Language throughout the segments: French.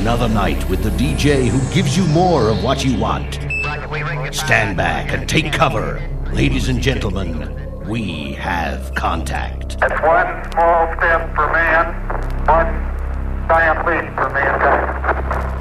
another night with the DJ who gives you more of what you want. Stand back and take cover. Ladies and gentlemen, we have contact. That's one small step for man, one giant leap for mankind.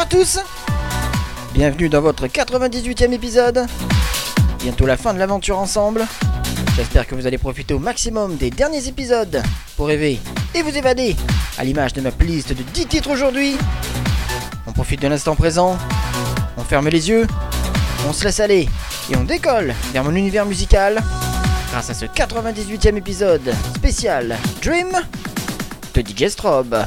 Bonjour à tous Bienvenue dans votre 98e épisode. Bientôt la fin de l'aventure ensemble. J'espère que vous allez profiter au maximum des derniers épisodes pour rêver et vous évader à l'image de ma playlist de 10 titres aujourd'hui. On profite de l'instant présent, on ferme les yeux, on se laisse aller et on décolle vers mon univers musical grâce à ce 98e épisode spécial Dream de DJ Strobe.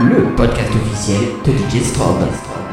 Le podcast officiel de Digistrobe.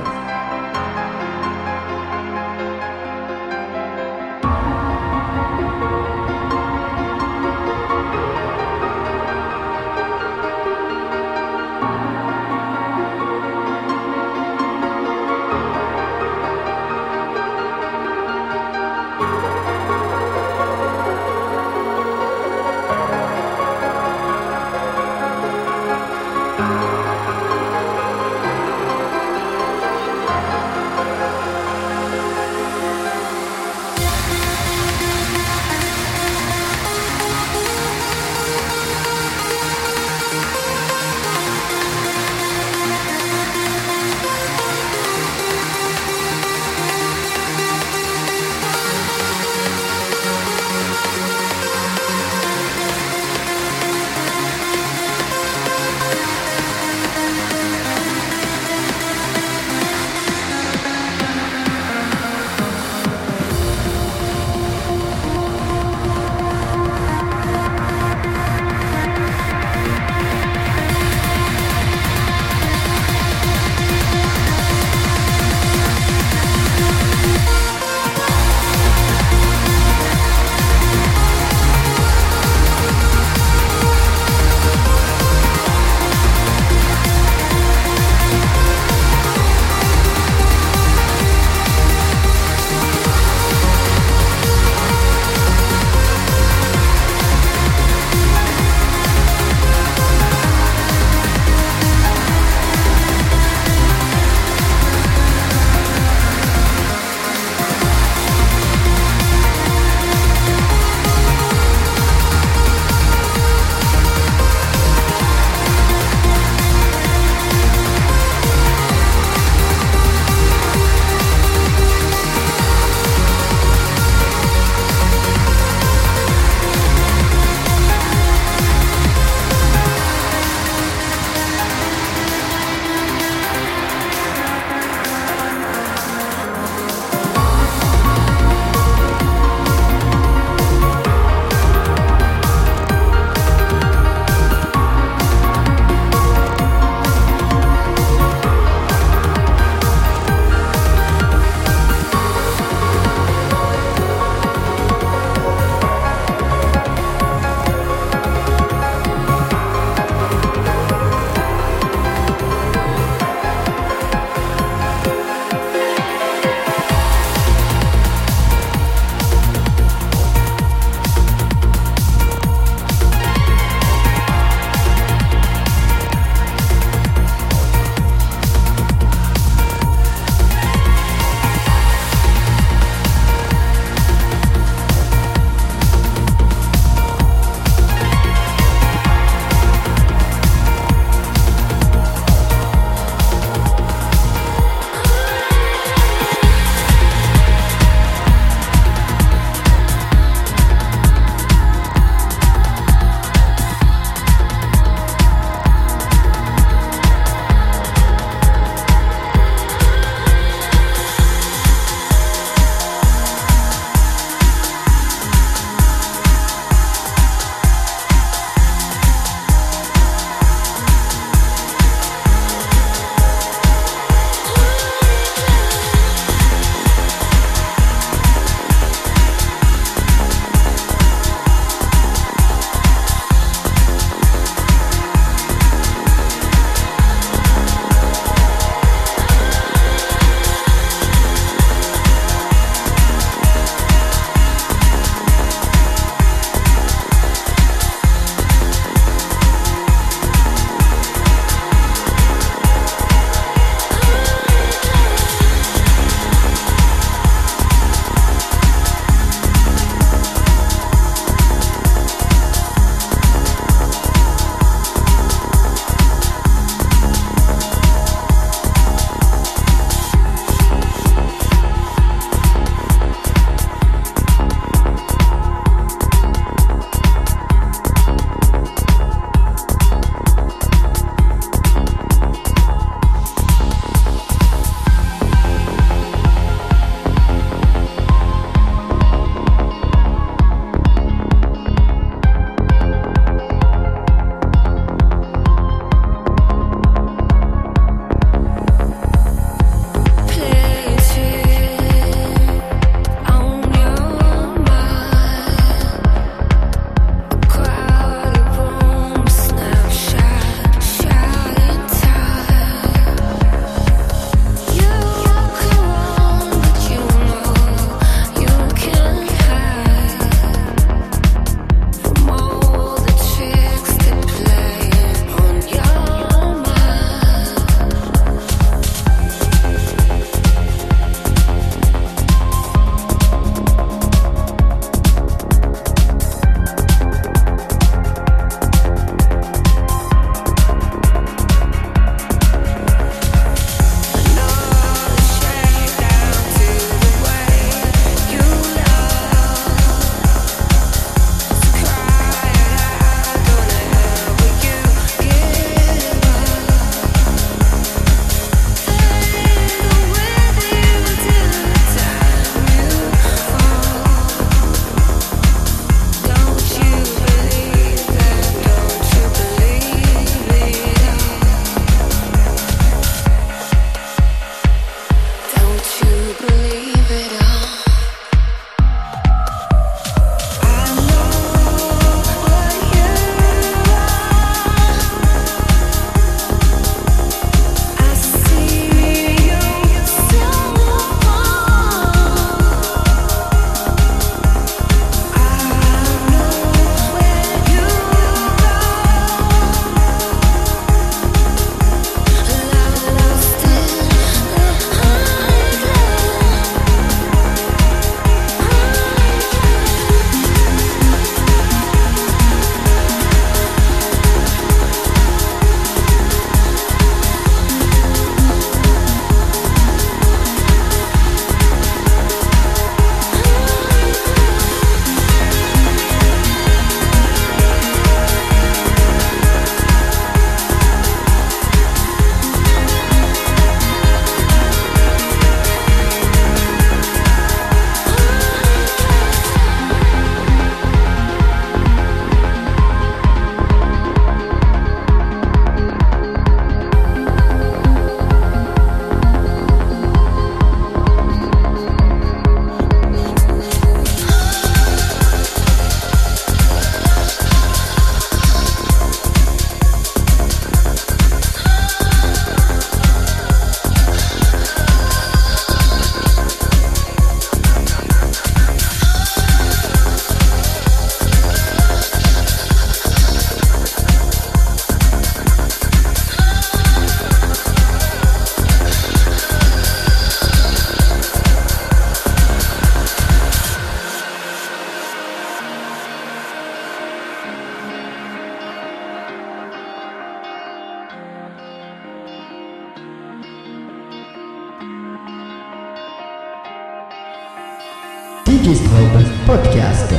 DJ Strobe Podcast.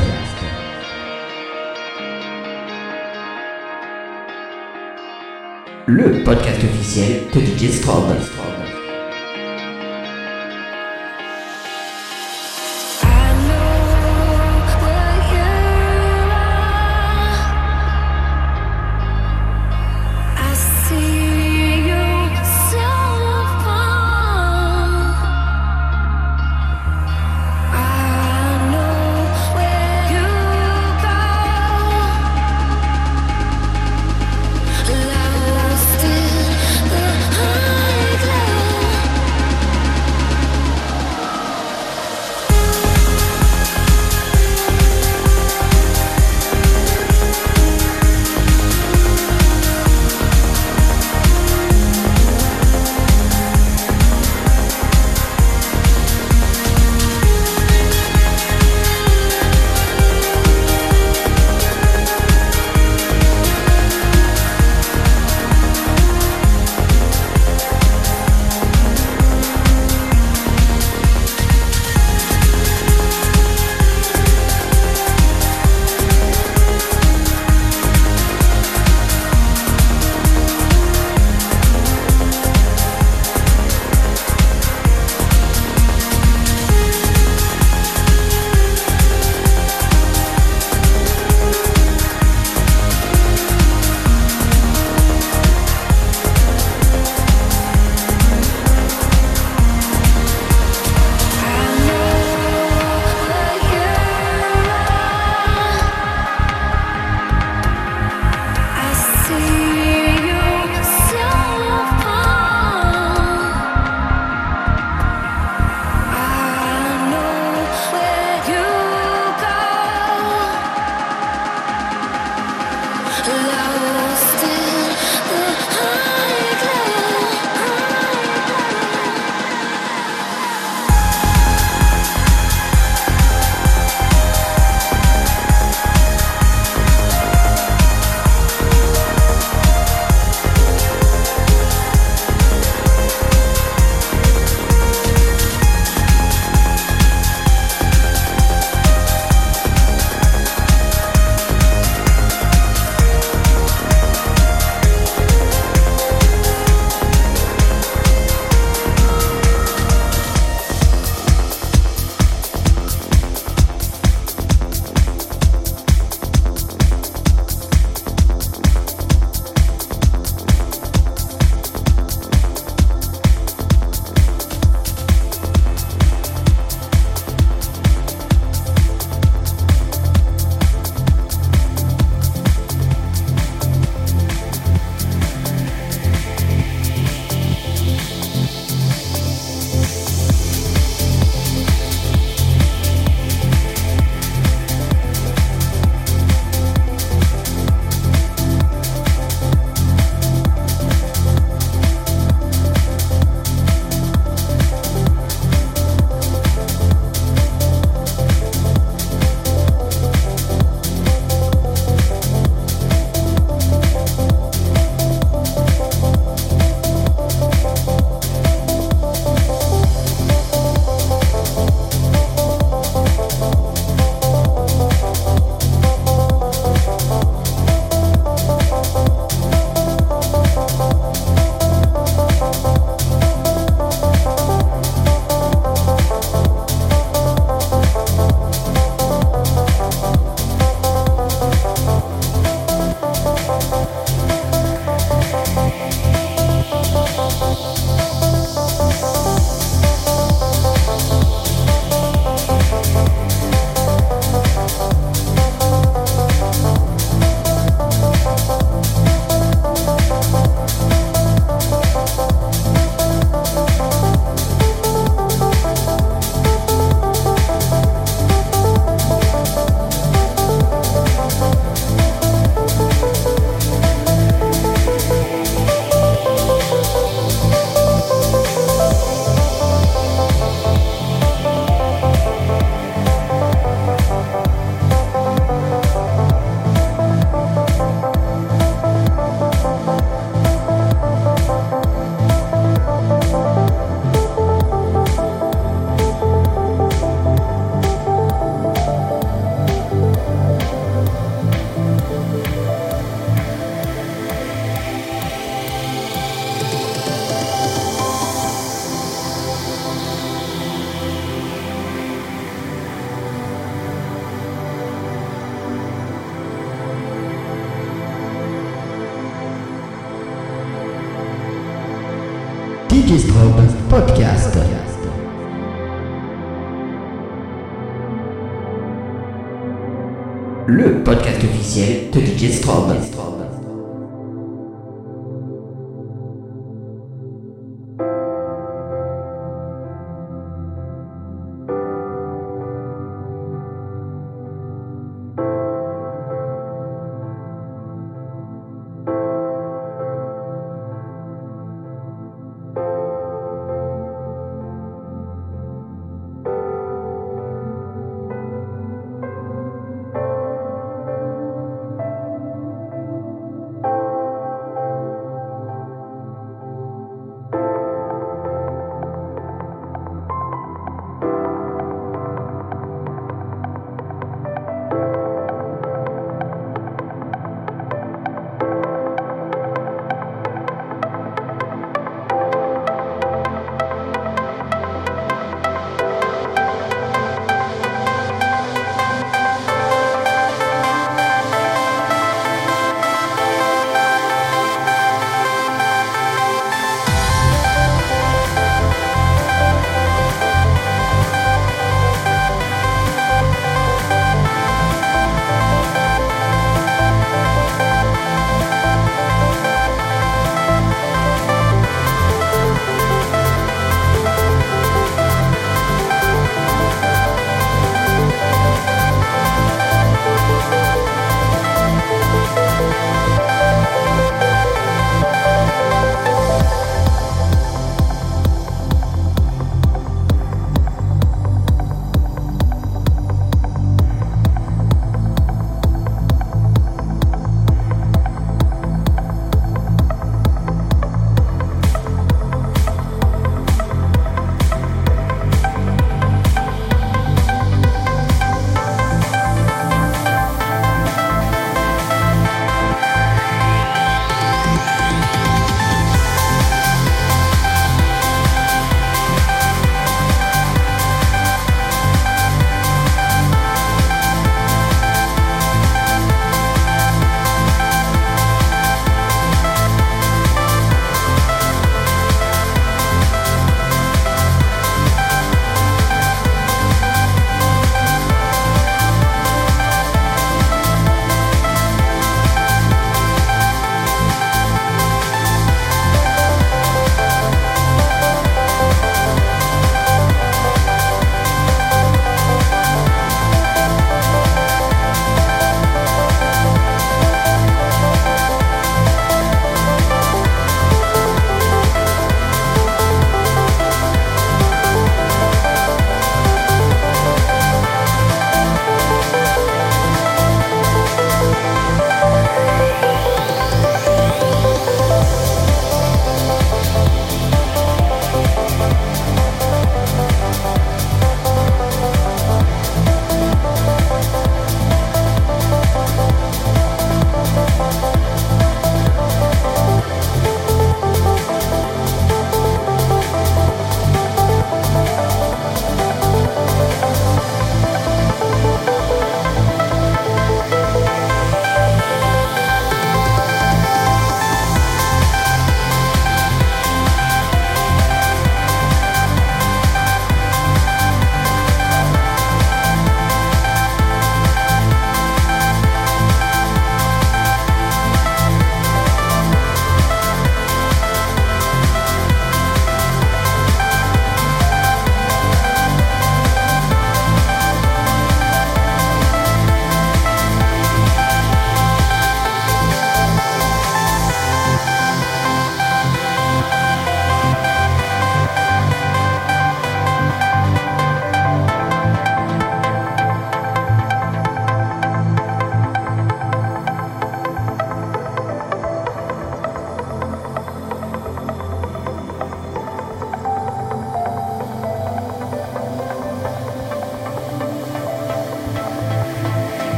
Le podcast officiel de DJ Strobe. Podcast officiel de DJ Strobe.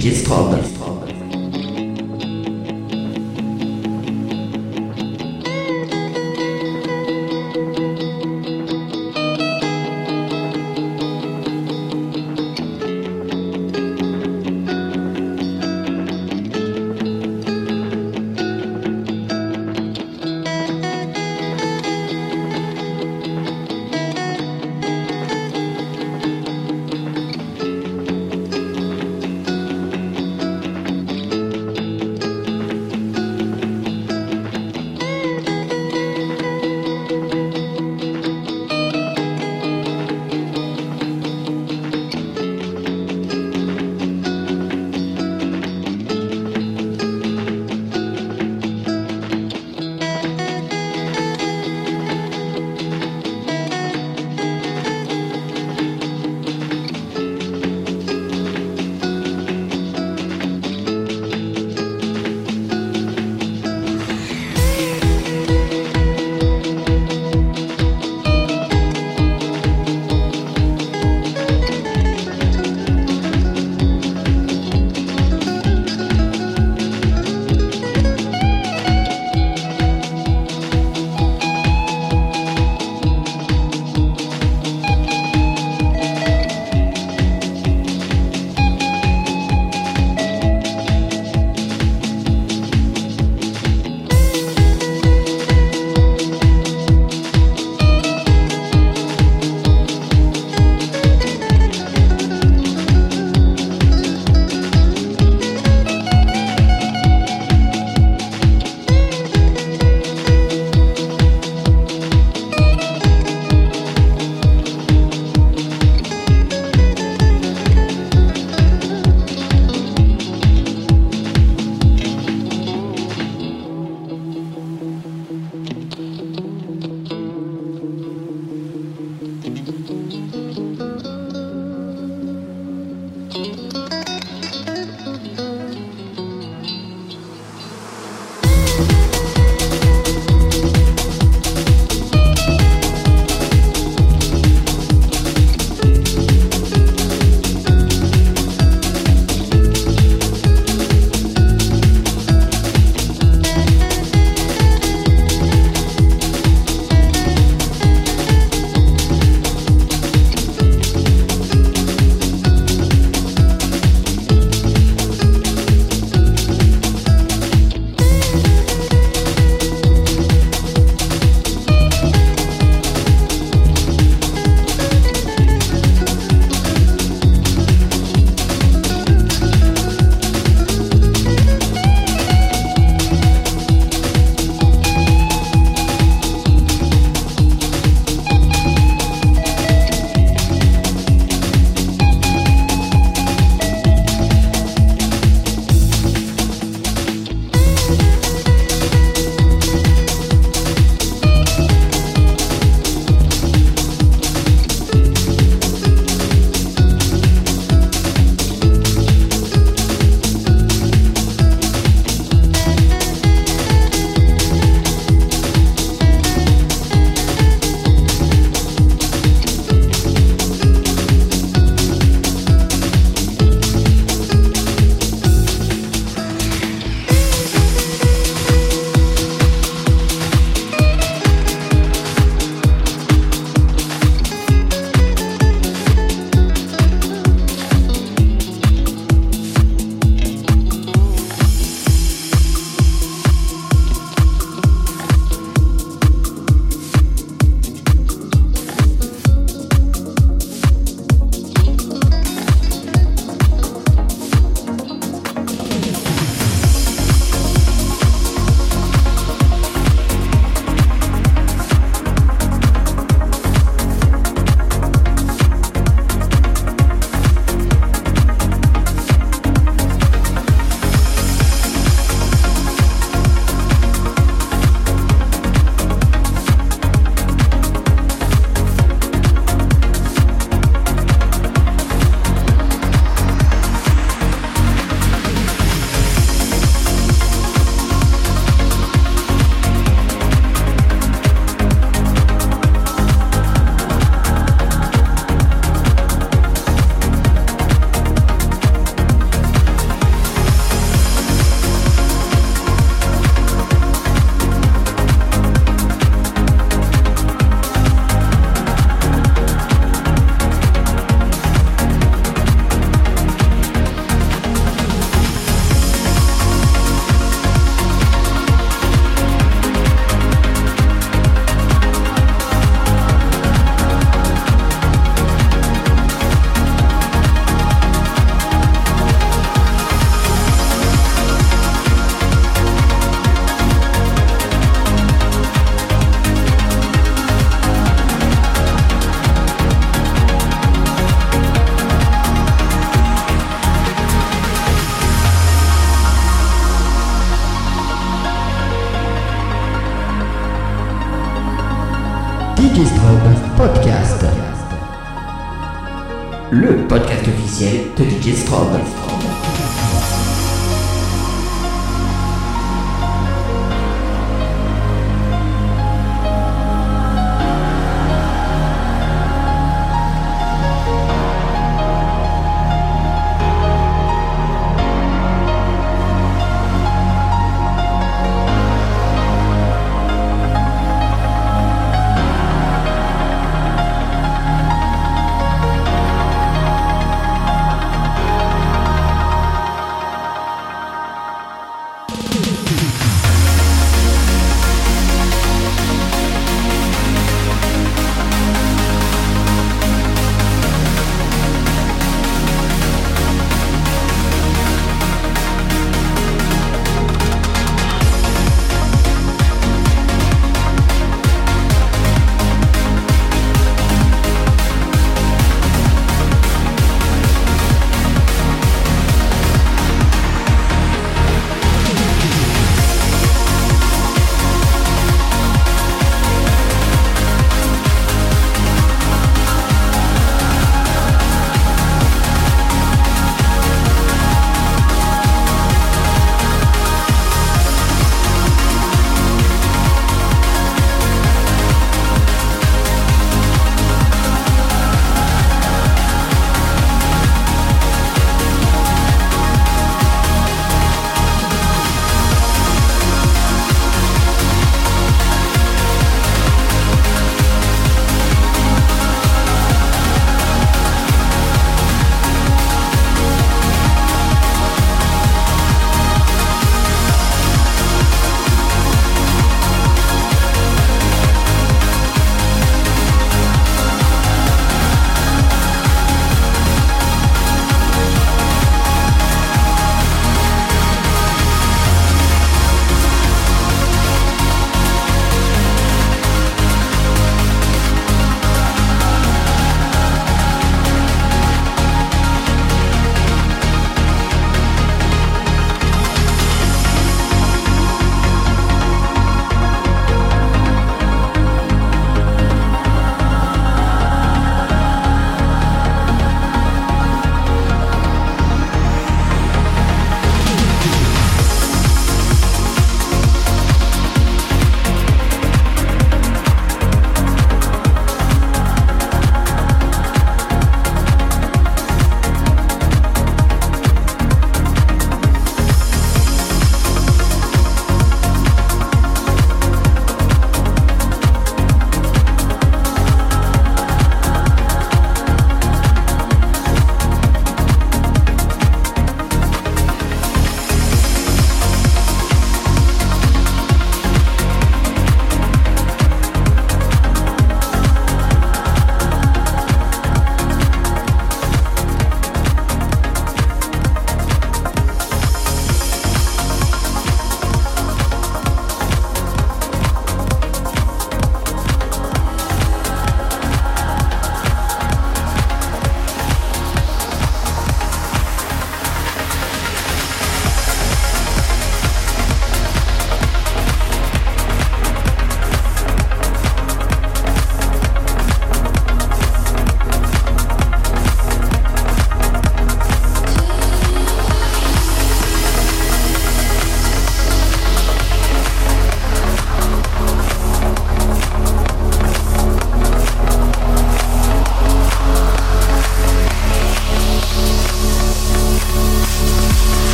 Officiel de DJ Strobe.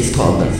Officiel de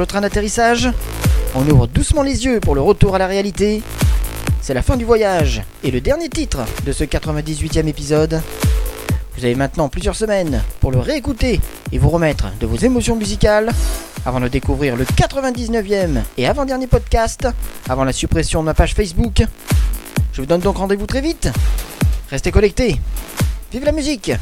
le train d'atterrissage. On ouvre doucement les yeux pour le retour à la réalité. C'est la fin du voyage et le dernier titre de ce 98e épisode. Vous avez maintenant plusieurs semaines pour le réécouter et vous remettre de vos émotions musicales avant de découvrir le 99e et avant-dernier podcast avant la suppression de ma page Facebook. Je vous donne donc rendez-vous très vite. Restez connectés. Vive la musique